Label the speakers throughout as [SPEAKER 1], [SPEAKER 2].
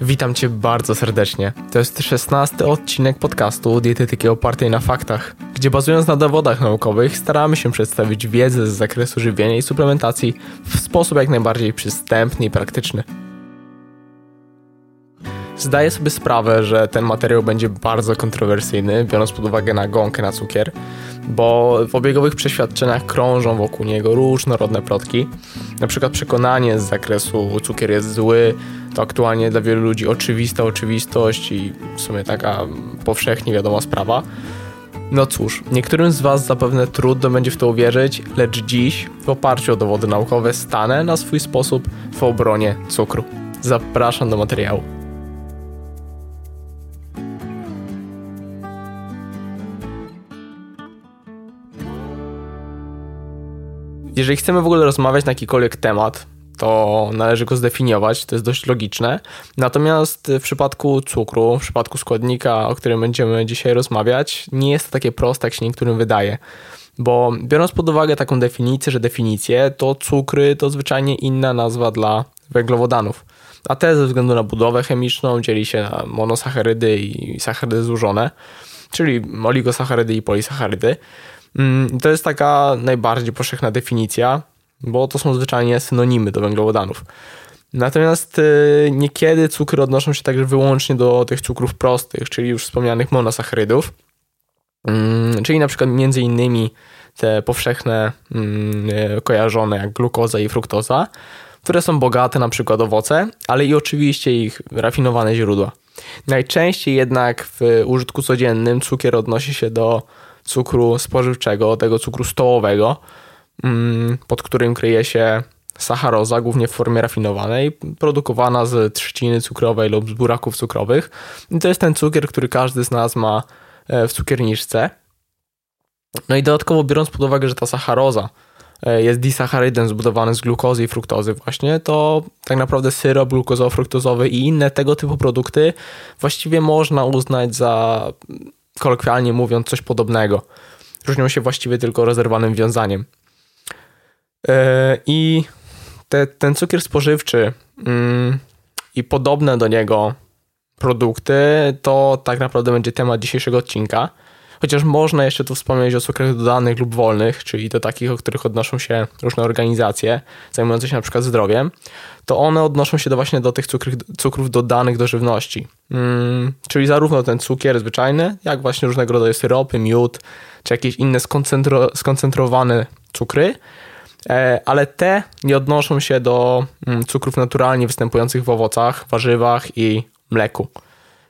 [SPEAKER 1] Witam Cię bardzo serdecznie. To jest szesnasty odcinek podcastu Dietetyki opartej na faktach, gdzie bazując na dowodach naukowych staramy się przedstawić wiedzę z zakresu żywienia i suplementacji w sposób jak najbardziej przystępny i praktyczny. Zdaję sobie sprawę, że ten materiał będzie bardzo kontrowersyjny, biorąc pod uwagę nagonkę na cukier, bo w obiegowych przeświadczeniach krążą wokół niego różnorodne plotki. Na przykład przekonanie z zakresu cukier jest zły, to aktualnie dla wielu ludzi oczywista oczywistość i w sumie taka powszechnie wiadoma sprawa. No cóż, niektórym z Was zapewne trudno będzie w to uwierzyć, lecz dziś, w oparciu o dowody naukowe, stanę na swój sposób w obronie cukru. Zapraszam do materiału. Jeżeli chcemy w ogóle rozmawiać na jakikolwiek temat, to należy go zdefiniować, to jest dość logiczne. Natomiast w przypadku cukru, w przypadku składnika, o którym będziemy dzisiaj rozmawiać, nie jest to takie proste, jak się niektórym wydaje. Bo biorąc pod uwagę taką definicję, że definicję, to cukry to zwyczajnie inna nazwa dla węglowodanów. A te ze względu na budowę chemiczną dzieli się na monosacharydy i sacharydy złożone, czyli oligosacharydy i polisacharydy. Mm, to jest taka najbardziej powszechna definicja, bo to są zwyczajnie synonimy do węglowodanów. Natomiast y, niekiedy cukry odnoszą się także wyłącznie do tych cukrów prostych, czyli już wspomnianych monosacharydów, mm, czyli na przykład między innymi te powszechne mm, y, kojarzone jak glukoza i fruktoza, które są bogate na przykład owoce, ale i oczywiście ich rafinowane źródła. Najczęściej jednak w użytku codziennym cukier odnosi się do cukru spożywczego, tego cukru stołowego, mm, pod którym kryje się sacharoza, głównie w formie rafinowanej, produkowana z trzciny cukrowej lub z buraków cukrowych. I to jest ten cukier, który każdy z nas ma e, w cukierniczce. No i dodatkowo biorąc pod uwagę, że ta sacharoza e, jest disacharydem zbudowany z glukozy i fruktozy właśnie, to tak naprawdę syrop glukozo-fruktozowy i inne tego typu produkty właściwie można uznać za kolokwialnie mówiąc, coś podobnego. Różnią się właściwie tylko rozerwanym wiązaniem. E, I te, ten cukier spożywczy mm, i podobne do niego produkty to tak naprawdę będzie temat dzisiejszego odcinka. Chociaż można jeszcze tu wspomnieć o cukrach dodanych lub wolnych, czyli do takich, o których odnoszą się różne organizacje zajmujące się na przykład zdrowiem, to one odnoszą się do właśnie do tych cukrów, cukrów dodanych do żywności. Hmm, czyli zarówno ten cukier zwyczajny, jak właśnie różnego rodzaju syropy, miód, czy jakieś inne skoncentro, skoncentrowane cukry, e, ale te nie odnoszą się do mm, cukrów naturalnie występujących w owocach, warzywach i mleku.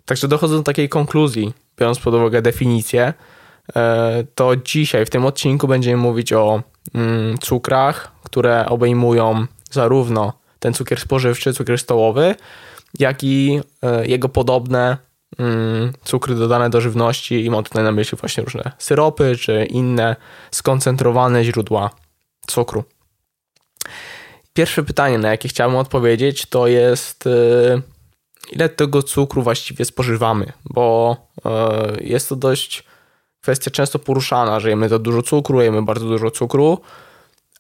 [SPEAKER 1] Także dochodzę do takiej konkluzji, biorąc pod uwagę definicję, e, to dzisiaj w tym odcinku będziemy mówić o mm, cukrach, które obejmują zarówno ten cukier spożywczy, cukier stołowy, jak i e, jego podobne mm, cukry dodane do żywności i mam tutaj na myśli właśnie różne syropy czy inne skoncentrowane źródła cukru. Pierwsze pytanie, na jakie chciałbym odpowiedzieć, to jest e, ile tego cukru właściwie spożywamy, bo e, jest to dość kwestia często poruszana, że jemy za dużo cukru, jemy bardzo dużo cukru,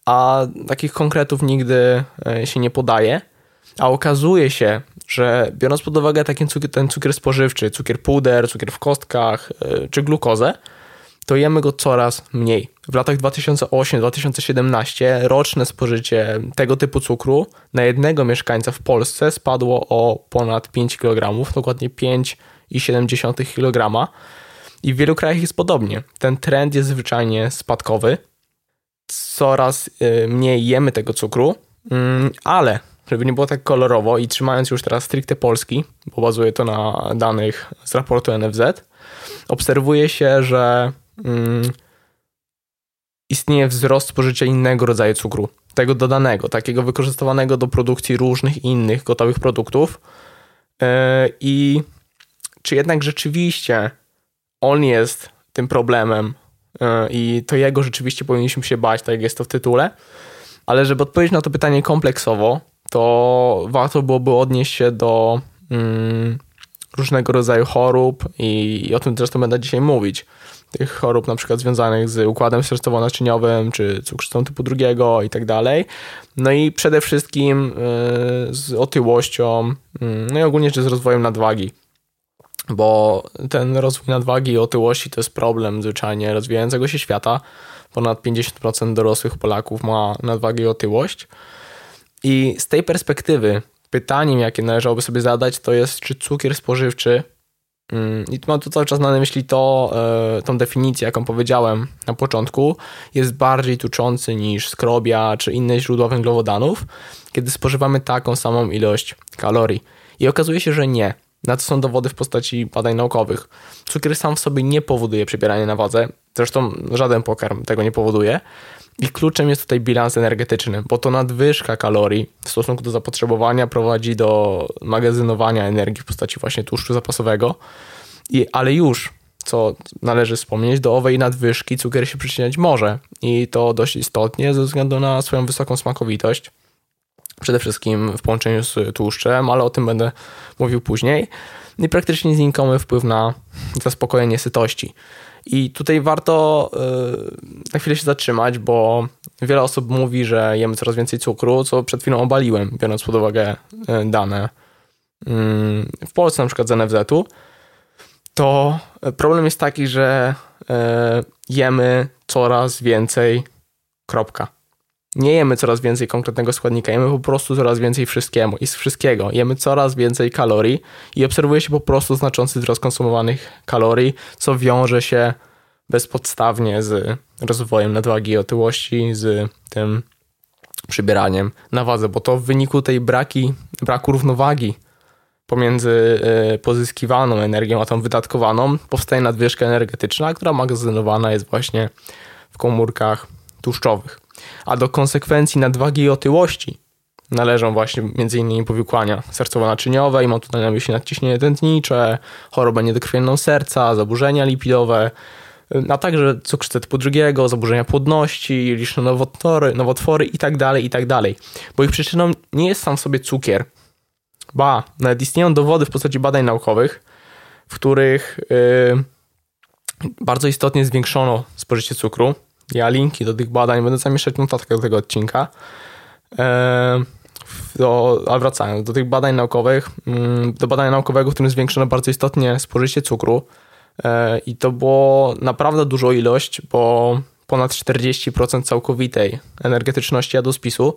[SPEAKER 1] a takich konkretów nigdy e, się nie podaje. A okazuje się, że biorąc pod uwagę taki cukier, ten cukier spożywczy, cukier puder, cukier w kostkach e, czy glukozę, to jemy go coraz mniej. W latach 2008-2017 roczne spożycie tego typu cukru na jednego mieszkańca w Polsce spadło o ponad 5 kg, dokładnie 5,7 kg. I w wielu krajach jest podobnie. Ten trend jest zwyczajnie spadkowy. Coraz y, mniej jemy tego cukru, mm, ale żeby nie było tak kolorowo i trzymając już teraz stricte Polski, bo bazuje to na danych z raportu NFZ, obserwuje się, że mm, istnieje wzrost spożycia innego rodzaju cukru, tego dodanego, takiego wykorzystywanego do produkcji różnych innych gotowych produktów. Yy, I czy jednak rzeczywiście on jest tym problemem yy, i to jego rzeczywiście powinniśmy się bać, tak jak jest to w tytule. Ale żeby odpowiedzieć na to pytanie kompleksowo, to warto byłoby odnieść się do mm, różnego rodzaju chorób i, i o tym zresztą będę dzisiaj mówić. Tych chorób na przykład związanych z układem sercowo-naczyniowym, czy cukrzycą typu drugiego i tak dalej. No i przede wszystkim z otyłością, mm, no i ogólnie z rozwojem nadwagi bo ten rozwój nadwagi i otyłości to jest problem zwyczajnie rozwijającego się świata. Ponad 50% dorosłych Polaków ma nadwagę i otyłość. I z tej perspektywy pytaniem, jakie należałoby sobie zadać, to jest, czy cukier spożywczy, i tu mam tu cały czas na myśli to, e, tą definicję, jaką powiedziałem na początku, jest bardziej tuczący niż skrobia czy inne źródła węglowodanów, kiedy spożywamy taką samą ilość kalorii. I okazuje się, że nie na to są dowody w postaci badań naukowych. Cukier sam w sobie nie powoduje przybierania na wadze, zresztą żaden pokarm tego nie powoduje. I kluczem jest tutaj bilans energetyczny, bo to nadwyżka kalorii w stosunku do zapotrzebowania prowadzi do magazynowania energii w postaci właśnie tłuszczu zapasowego. I, ale już, co należy wspomnieć, do owej nadwyżki cukier się przyczyniać może i to dość istotnie ze względu na swoją wysoką smakowitość przede wszystkim w połączeniu z tłuszczem, ale o tym będę mówił później. I praktycznie znikomy wpływ na zaspokojenie sytości. I tutaj warto yy, na chwilę się zatrzymać, bo wiele osób mówi, że jemy coraz więcej cukru, co przed chwilą obaliłem, biorąc pod uwagę yy, dane yy, w Polsce, na przykład z NFZ-u. To problem jest taki, że yy, jemy coraz więcej. Kropka nie jemy coraz więcej konkretnego składnika, jemy po prostu coraz więcej wszystkiemu i z wszystkiego. Jemy coraz więcej kalorii i obserwuje się po prostu znaczący wzrost konsumowanych kalorii, co wiąże się bezpodstawnie z rozwojem nadwagi i otyłości, z tym przybieraniem na wadze, bo to w wyniku tej braki, braku równowagi pomiędzy e, pozyskiwaną energią a tą wydatkowaną powstaje nadwyżka energetyczna, która magazynowana jest właśnie w komórkach tłuszczowych a do konsekwencji nadwagi i otyłości należą właśnie m.in. powikłania sercowo-naczyniowe i mam tutaj na myśli nadciśnienie tętnicze, chorobę niedokrwienną serca, zaburzenia lipidowe, a także cukrzycę typu drugiego, zaburzenia płodności, liczne nowotwory, nowotwory itd., tak itd. Tak Bo ich przyczyną nie jest sam w sobie cukier. Ba, nawet istnieją dowody w postaci badań naukowych, w których yy, bardzo istotnie zwiększono spożycie cukru, ja linki do tych badań będę zamieszczać w notatkach do tego odcinka. E, do, a wracając do tych badań naukowych, mm, do badania naukowego, w którym zwiększono bardzo istotnie spożycie cukru e, i to było naprawdę dużo ilość, bo ponad 40% całkowitej energetyczności jadłospisu.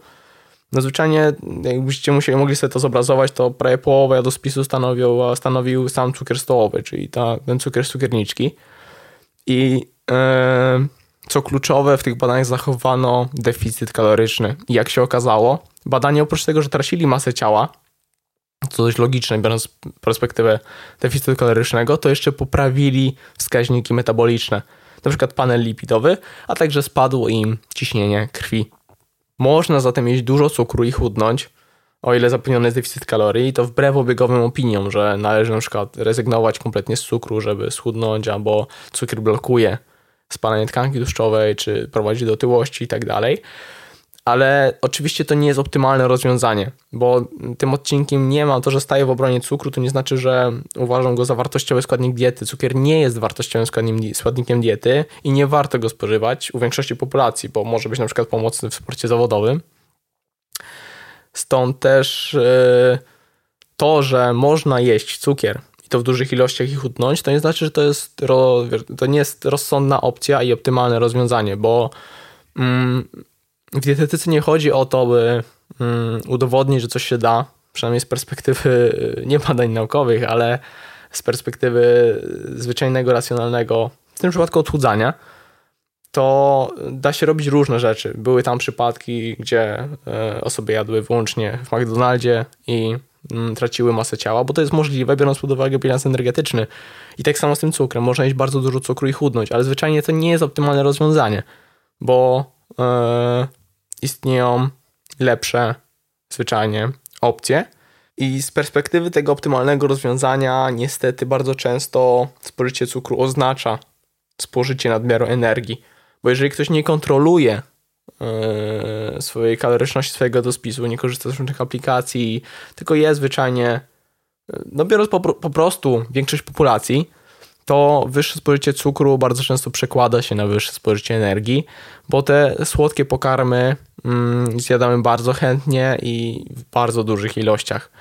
[SPEAKER 1] Nadzwyczajnie, jakbyście musieli, mogli sobie to zobrazować, to prawie połowę jadłospisu stanowił, stanowił sam cukier stołowy, czyli ta, ten cukier z cukierniczki. I e, co kluczowe, w tych badaniach zachowano deficyt kaloryczny. I jak się okazało, badanie oprócz tego, że tracili masę ciała, co dość logiczne, biorąc perspektywę deficytu kalorycznego, to jeszcze poprawili wskaźniki metaboliczne, przykład panel lipidowy, a także spadło im ciśnienie krwi. Można zatem jeść dużo cukru i chudnąć, o ile zapewniony jest deficyt kalorii, to wbrew obiegowym opiniom, że należy na przykład rezygnować kompletnie z cukru, żeby schudnąć, albo cukier blokuje spalanie tkanki tłuszczowej, czy prowadzi do otyłości i tak dalej. Ale oczywiście to nie jest optymalne rozwiązanie, bo tym odcinkiem nie ma to, że staję w obronie cukru, to nie znaczy, że uważam go za wartościowy składnik diety. Cukier nie jest wartościowym składnikiem diety i nie warto go spożywać u większości populacji, bo może być na przykład pomocny w sporcie zawodowym. Stąd też yy, to, że można jeść cukier to w dużych ilościach i chudnąć, to nie znaczy, że to, jest to nie jest rozsądna opcja i optymalne rozwiązanie, bo mm, w dietetyce nie chodzi o to, by mm, udowodnić, że coś się da, przynajmniej z perspektywy nie badań naukowych, ale z perspektywy zwyczajnego, racjonalnego, w tym przypadku odchudzania, to da się robić różne rzeczy. Były tam przypadki, gdzie e, osoby jadły wyłącznie w McDonaldzie i traciły masę ciała, bo to jest możliwe, biorąc pod uwagę bilans energetyczny. I tak samo z tym cukrem. Można jeść bardzo dużo cukru i chudnąć, ale zwyczajnie to nie jest optymalne rozwiązanie, bo yy, istnieją lepsze zwyczajnie opcje. I z perspektywy tego optymalnego rozwiązania, niestety bardzo często spożycie cukru oznacza spożycie nadmiaru energii. Bo jeżeli ktoś nie kontroluje E, swojej kaloryczności swojego dospisu, nie korzysta z różnych aplikacji, tylko je zwyczajnie, e, no biorąc po, po prostu większość populacji, to wyższe spożycie cukru bardzo często przekłada się na wyższe spożycie energii, bo te słodkie pokarmy mm, zjadamy bardzo chętnie i w bardzo dużych ilościach.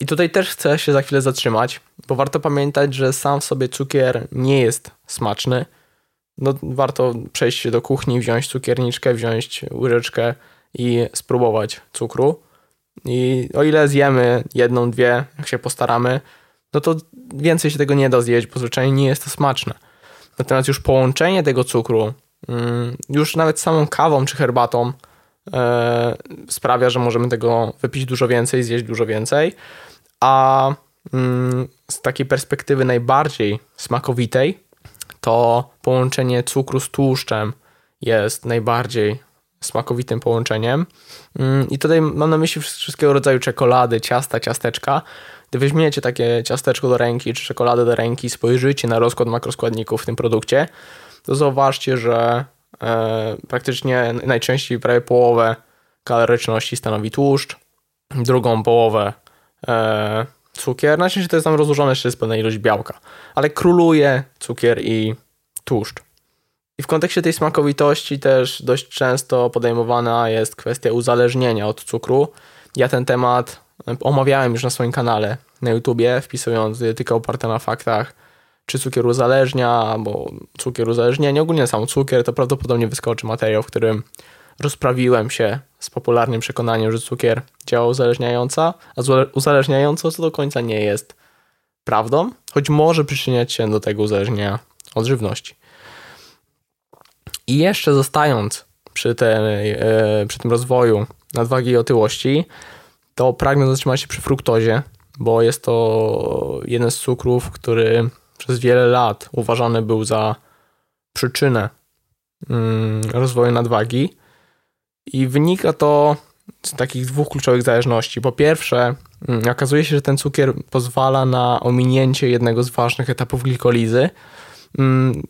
[SPEAKER 1] I tutaj też chcę się za chwilę zatrzymać, bo warto pamiętać, że sam w sobie cukier nie jest smaczny. No, warto przejść się do kuchni, wziąć cukierniczkę, wziąć łyżeczkę i spróbować cukru. I o ile zjemy jedną, dwie, jak się postaramy, no to więcej się tego nie da zjeść, bo zwyczajnie nie jest to smaczne. Natomiast już połączenie tego cukru, mm, już nawet samą kawą czy herbatą, e, sprawia, że możemy tego wypić dużo więcej, zjeść dużo więcej. A mm, z takiej perspektywy najbardziej smakowitej, to połączenie cukru z tłuszczem jest najbardziej smakowitym połączeniem. Mm, I tutaj mam na myśli wszystkiego rodzaju czekolady, ciasta, ciasteczka. Gdy weźmiecie takie ciasteczko do ręki czy czekoladę do ręki, spojrzycie na rozkład makroskładników w tym produkcie, to zauważcie, że e, praktycznie najczęściej prawie połowę kaloryczności stanowi tłuszcz, drugą połowę e, cukier. Najczęściej to jest tam rozłożone jeszcze jest pewna ilość białka, ale króluje cukier i tłuszcz. I w kontekście tej smakowitości też dość często podejmowana jest kwestia uzależnienia od cukru. Ja ten temat omawiałem już na swoim kanale na YouTubie, wpisując dietykę oparta na faktach, czy cukier uzależnia, albo cukier uzależnienia. Ogólnie sam cukier to prawdopodobnie wyskoczy materiał, w którym rozprawiłem się z popularnym przekonaniem, że cukier działa uzależniająco, a uzależniająco to do końca nie jest prawdą, choć może przyczyniać się do tego uzależnienia od żywności. I jeszcze zostając przy, tej, e, przy tym rozwoju nadwagi i otyłości, to pragnę zatrzymać się przy fruktozie, bo jest to jeden z cukrów, który przez wiele lat uważany był za przyczynę mm, rozwoju nadwagi. I wynika to z takich dwóch kluczowych zależności. Po pierwsze, mm, okazuje się, że ten cukier pozwala na ominięcie jednego z ważnych etapów glikolizy, mm,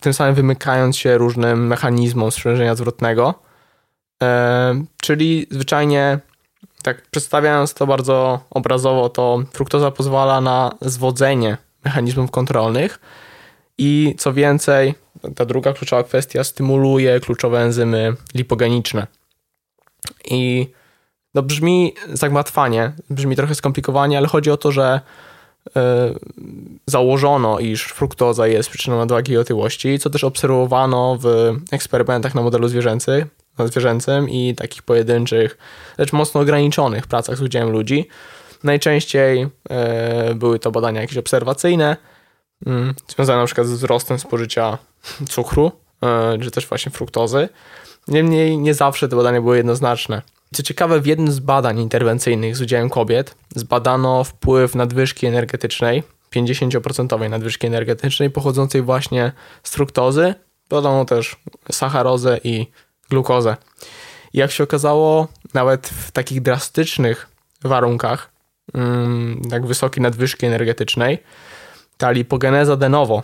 [SPEAKER 1] tym samym wymykając się różnym mechanizmom sprzężenia zwrotnego. E, czyli zwyczajnie tak przedstawiając to bardzo obrazowo, to fruktoza pozwala na zwodzenie mechanizmów kontrolnych i co więcej, ta druga kluczowa kwestia stymuluje kluczowe enzymy lipogeniczne. I no brzmi zagmatwanie, brzmi trochę skomplikowanie, ale chodzi o to, że y, założono, iż fruktoza jest przyczyną nadwagi i otyłości, co też obserwowano w eksperymentach na modelu zwierzęcym, zwierzęcym i takich pojedynczych, lecz mocno ograniczonych pracach z udziałem ludzi. Najczęściej e, były to badania jakieś obserwacyjne, mm, związane na przykład z wzrostem spożycia cukru, e, czy też właśnie fruktozy. Niemniej nie zawsze te badania były jednoznaczne. Co ciekawe, w jednym z badań interwencyjnych z udziałem kobiet zbadano wpływ nadwyżki energetycznej, 50% nadwyżki energetycznej pochodzącej właśnie z fruktozy. Badano też sacharozę i glukozę. I jak się okazało, nawet w takich drastycznych warunkach, mm, jak wysokiej nadwyżki energetycznej, ta lipogeneza de novo,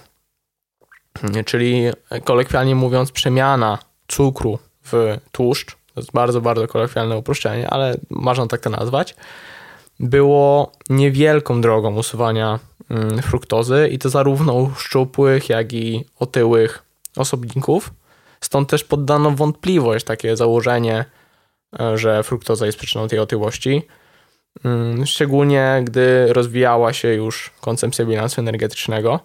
[SPEAKER 1] czyli kolokwialnie mówiąc przemiana cukru w tłuszcz, to jest bardzo, bardzo kolokwialne uproszczenie, ale można tak to nazwać, było niewielką drogą usuwania mm, fruktozy i to zarówno u szczupłych, jak i otyłych osobników. Stąd też poddano wątpliwość takie założenie, e, że fruktoza jest przyczyną tej otyłości. Mm, szczególnie gdy rozwijała się już koncepcja bilansu energetycznego.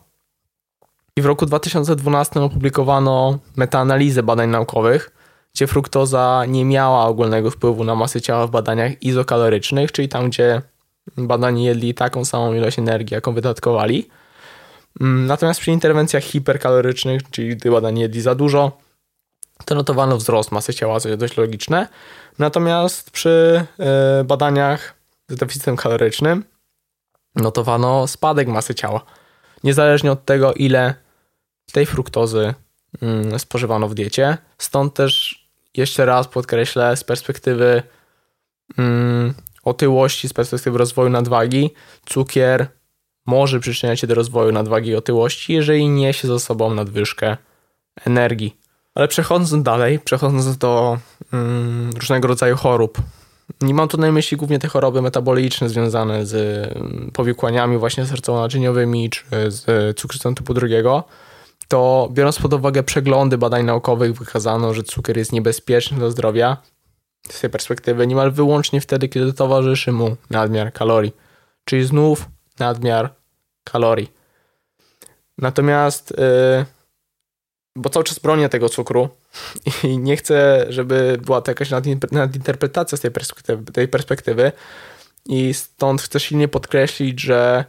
[SPEAKER 1] I w roku 2012 opublikowano metaanalizę badań naukowych, gdzie fruktoza nie miała ogólnego wpływu na masę ciała w badaniach izokalorycznych, czyli tam, gdzie badani jedli taką samą ilość energii, jaką wydatkowali. Mm, natomiast przy interwencjach hiperkalorycznych, czyli gdy badani jedli za dużo, to notowano wzrost masy ciała, co jest dość logiczne. Natomiast przy e, badaniach z deficytem kalorycznym notowano spadek masy ciała. Niezależnie od tego, ile tej fruktozy mm, spożywano w diecie. Stąd też jeszcze raz podkreślę z perspektywy mm, otyłości, z perspektywy rozwoju nadwagi, cukier może przyczyniać się do rozwoju nadwagi i otyłości, jeżeli niesie ze sobą nadwyżkę energii. Ale przechodząc dalej, przechodząc do mm, różnego rodzaju chorób Nie mam tu na myśli głównie te choroby metaboliczne związane z mm, powikłaniami właśnie sercowo-naczyniowymi czy z cukrzycą typu drugiego, to biorąc pod uwagę przeglądy badań naukowych wykazano, że cukier jest niebezpieczny dla zdrowia z tej perspektywy niemal wyłącznie wtedy, kiedy towarzyszy mu nadmiar kalorii. Czyli znów nadmiar kalorii. Natomiast, yy, bo cały czas bronię tego cukru i nie chcę, żeby była to jakaś nadinterpretacja z tej perspektywy, tej perspektywy i stąd chcę silnie podkreślić, że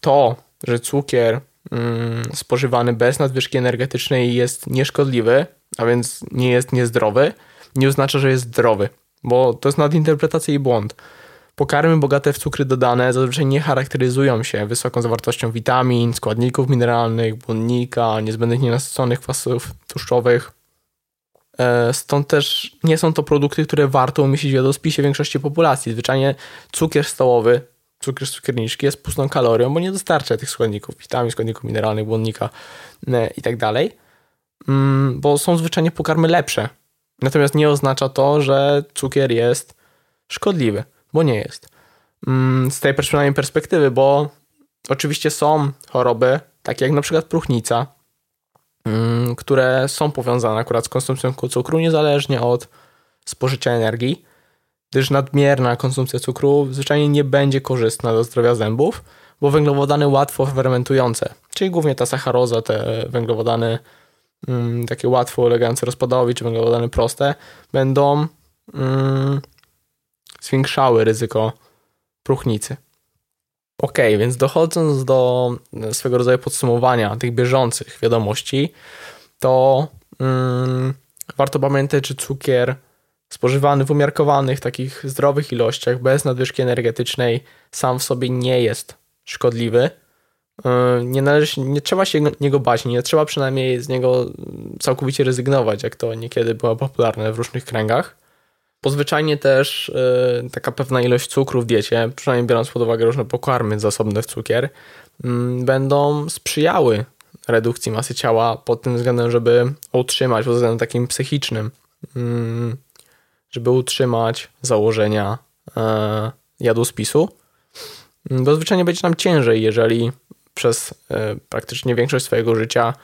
[SPEAKER 1] to, że cukier mm, spożywany bez nadwyżki energetycznej jest nieszkodliwy, a więc nie jest niezdrowy, nie oznacza, że jest zdrowy, bo to jest nadinterpretacja i błąd. Pokarmy bogate w cukry dodane zazwyczaj nie charakteryzują się wysoką zawartością witamin, składników mineralnych, błonnika, niezbędnych nienasyconych kwasów tłuszczowych. E, stąd też nie są to produkty, które warto umieścić w jadłospisie większości populacji. Zwyczajnie cukier stołowy, cukier z cukierniczki jest pustą kalorią, bo nie dostarcza tych składników, witamin, składników mineralnych, błonnika e, i tak mm, bo są zwyczajnie pokarmy lepsze. Natomiast nie oznacza to, że cukier jest szkodliwy bo nie jest. Mm, z tej przynajmniej perspektywy, bo oczywiście są choroby, takie jak na przykład próchnica, mm, które są powiązane akurat z konsumpcją cukru, niezależnie od spożycia energii, gdyż nadmierna konsumpcja cukru zwyczajnie nie będzie korzystna dla zdrowia zębów, bo węglowodany łatwo fermentujące, czyli głównie ta sacharoza, te węglowodany mm, takie łatwo ulegające rozpadowi, czy węglowodany proste, będą zwiększały ryzyko próchnicy. Ok, więc dochodząc do swego rodzaju podsumowania tych bieżących wiadomości, to mm, warto pamiętać, że cukier spożywany w umiarkowanych, takich zdrowych ilościach, bez nadwyżki energetycznej, sam w sobie nie jest szkodliwy. Y, nie, należy, nie trzeba się niego bać, nie trzeba przynajmniej z niego całkowicie rezygnować, jak to niekiedy było popularne w różnych kręgach. Pozwyczajnie też yy, taka pewna ilość cukru w diecie, przynajmniej biorąc pod uwagę różne pokarmy zasobne w cukier, yy, będą sprzyjały redukcji masy ciała pod tym względem, żeby utrzymać, pod względem takim psychicznym, yy, żeby utrzymać założenia yy, jadłospisu. Mm, bo zwyczajnie będzie nam ciężej, jeżeli przez yy, praktycznie większość swojego życia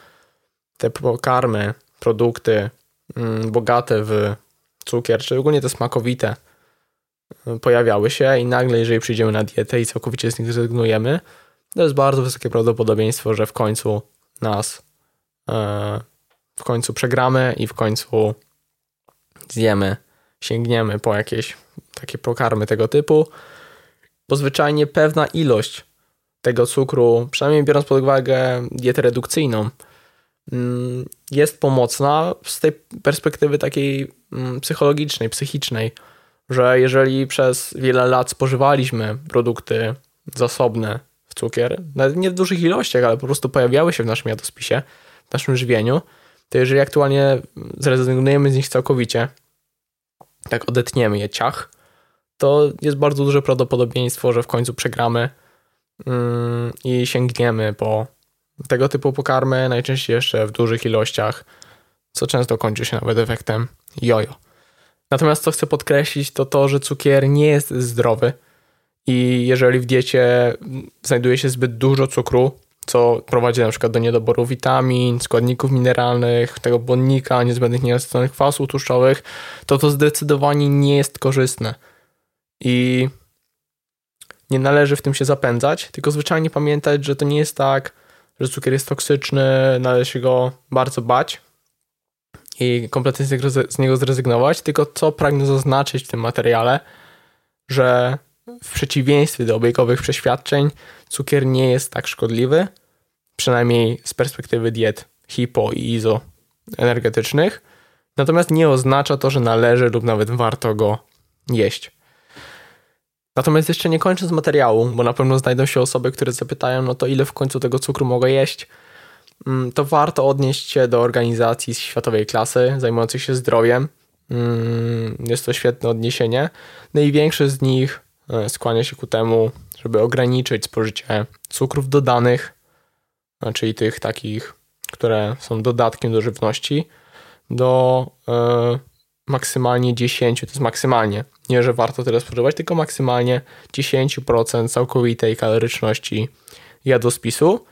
[SPEAKER 1] te pokarmy, produkty mm, bogate w cukier, czy ogólnie te smakowite y, pojawiały się i nagle, jeżeli przyjdziemy na dietę i całkowicie z nich zrezygnujemy, to jest bardzo wysokie prawdopodobieństwo, że w końcu nas y, w końcu przegramy i w końcu zjemy, sięgniemy po jakieś takie pokarmy tego typu, bo zwyczajnie pewna ilość tego cukru, przynajmniej biorąc pod uwagę dietę redukcyjną, jest pomocna z tej perspektywy takiej Mm, psychologicznej, psychicznej, że jeżeli przez wiele lat spożywaliśmy produkty zasobne w cukier, nawet nie w dużych ilościach, ale po prostu pojawiały się w naszym jadłospisie, w naszym żywieniu, to jeżeli aktualnie zrezygnujemy z nich całkowicie, tak odetniemy je ciach, to jest bardzo duże prawdopodobieństwo, że w końcu przegramy mm, i sięgniemy po tego typu pokarmy, najczęściej jeszcze w dużych ilościach, co często kończy się nawet efektem jojo. Natomiast co chcę podkreślić, to to, że cukier nie jest zdrowy i jeżeli w diecie znajduje się zbyt dużo cukru, co prowadzi na przykład do niedoboru witamin, składników mineralnych, tego błonnika, niezbędnych nienasyconych kwasów tłuszczowych, to to zdecydowanie nie jest korzystne. I nie należy w tym się zapędzać, tylko zwyczajnie pamiętać, że to nie jest tak, że cukier jest toksyczny, należy się go bardzo bać, i kompletnie z niego zrezygnować, tylko co pragnę zaznaczyć w tym materiale, że w przeciwieństwie do obiegowych przeświadczeń cukier nie jest tak szkodliwy, przynajmniej z perspektywy diet hipo i izo energetycznych, natomiast nie oznacza to, że należy lub nawet warto go jeść. Natomiast jeszcze nie kończę z materiału, bo na pewno znajdą się osoby, które zapytają, no to ile w końcu tego cukru mogę jeść? Mm, to warto odnieść się do organizacji światowej klasy zajmujących się zdrowiem. Mm, jest to świetne odniesienie. Największy z nich e, skłania się ku temu, żeby ograniczyć spożycie cukrów dodanych, czyli tych takich, które są dodatkiem do żywności, do e, maksymalnie 10, to jest maksymalnie Nie, że warto tyle spożywać, tylko maksymalnie 10% całkowitej kaloryczności jadłospisu.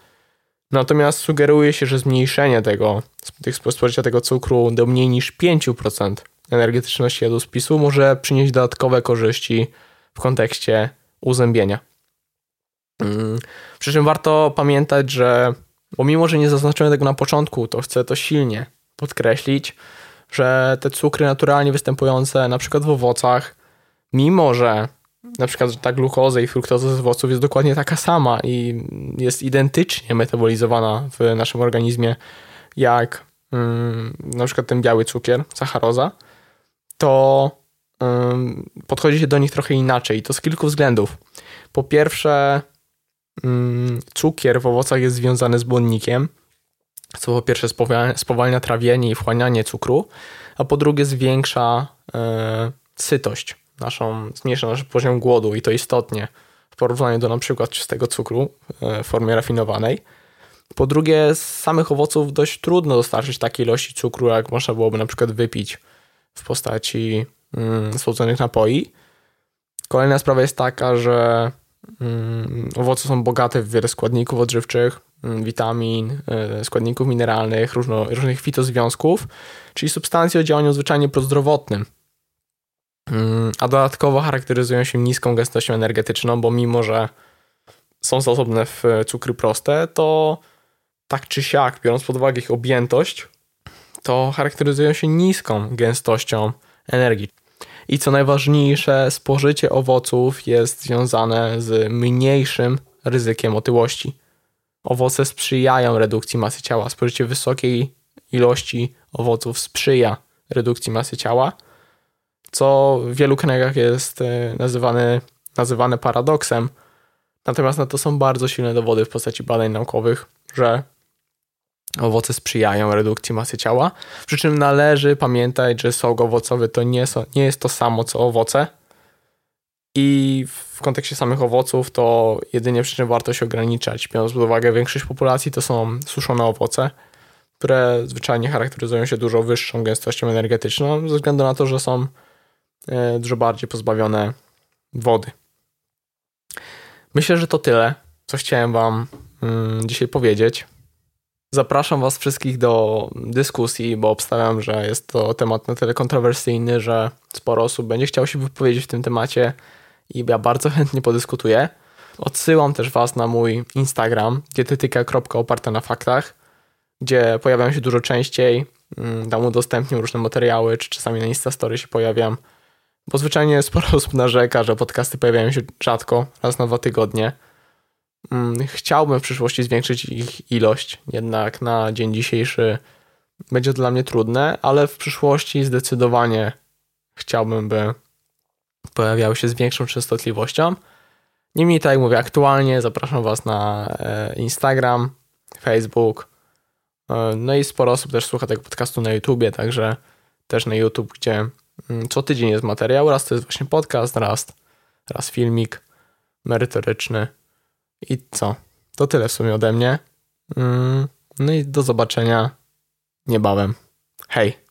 [SPEAKER 1] Natomiast sugeruje się, że zmniejszenie tego, tych spożycia tego cukru do mniej niż 5% energetyczności jadłospisu może przynieść dodatkowe korzyści w kontekście uzębienia. Mm, przy czym warto pamiętać, że pomimo, że nie zaznaczyłem tego na początku, to chcę to silnie podkreślić, że te cukry naturalnie występujące na przykład w owocach, mimo że na przykład ta glukoza i fruktoza z owoców jest dokładnie taka sama i jest identycznie metabolizowana w naszym organizmie jak mm, na przykład ten biały cukier, sacharoza, to mm, podchodzi się do nich trochę inaczej. To z kilku względów. Po pierwsze, mm, cukier w owocach jest związany z błonnikiem, co po pierwsze spowalnia, trawienie i wchłanianie cukru, a po drugie zwiększa e, sytość naszą, zmniejsza nasz poziom głodu i to istotnie w porównaniu do na przykład czystego cukru e, w formie rafinowanej. Po drugie, z samych owoców dość trudno dostarczyć takiej ilości cukru, jak można byłoby na przykład wypić w postaci mm, słodzonych napoi. Kolejna sprawa jest taka, że owoce są bogate w wiele składników odżywczych, mm, witamin, e, składników mineralnych, różno, różnych fitozwiązków, czyli substancje o działaniu zwyczajnie prozdrowotnym. Mm, a dodatkowo charakteryzują się niską gęstością energetyczną, bo mimo, że są zasobne w cukry proste, to tak czy siak, biorąc pod uwagę ich objętość, to charakteryzują się niską gęstością energii. I co najważniejsze, spożycie owoców jest związane z mniejszym ryzykiem otyłości. Owoce sprzyjają redukcji masy ciała. Spożycie wysokiej ilości owoców sprzyja redukcji masy ciała, co w wielu kręgach jest e, nazywane, nazywane paradoksem. Natomiast na to są bardzo silne dowody w postaci badań naukowych, że owoce sprzyjają redukcji masy ciała. Przy czym należy pamiętać, że sok owocowy to nie, so, nie jest to samo co owoce. I w kontekście samych owoców to jedynie przy czym warto się ograniczać. Biorąc pod uwagę większość populacji to są suszone owoce, które zwyczajnie charakteryzują się dużo wyższą gęstością energetyczną ze względu na to, że są e, dużo bardziej pozbawione wody. Myślę, że to tyle, co chciałem Wam mm, dzisiaj powiedzieć. Zapraszam Was wszystkich do dyskusji, bo obstawiam, że jest to temat na tyle kontrowersyjny, że sporo osób będzie chciało się wypowiedzieć w tym temacie i ja bardzo chętnie podyskutuję. Odsyłam też Was na mój Instagram dietetyka.oparta na faktach, gdzie pojawiam się dużo częściej, mm, tam udostępniam różne materiały, czy czasami na Instastory się pojawiam, bo zwyczajnie sporo osób narzeka, że podcasty pojawiają się rzadko, raz na dwa tygodnie. Mm, chciałbym w przyszłości zwiększyć ich ilość, jednak na dzień dzisiejszy będzie to dla mnie trudne, ale w przyszłości zdecydowanie chciałbym, by pojawiały się z większą częstotliwością. Niemniej, tak jak mówię, aktualnie zapraszam Was na e, Instagram, Facebook. E, no i sporo osób też słucha tego podcastu na YouTubie, także też na YouTube, gdzie mm, co tydzień jest materiał. Raz to jest właśnie podcast, raz, raz filmik merytoryczny. I co? To tyle w sumie ode mnie. Mm, no i do zobaczenia niebawem. Hej!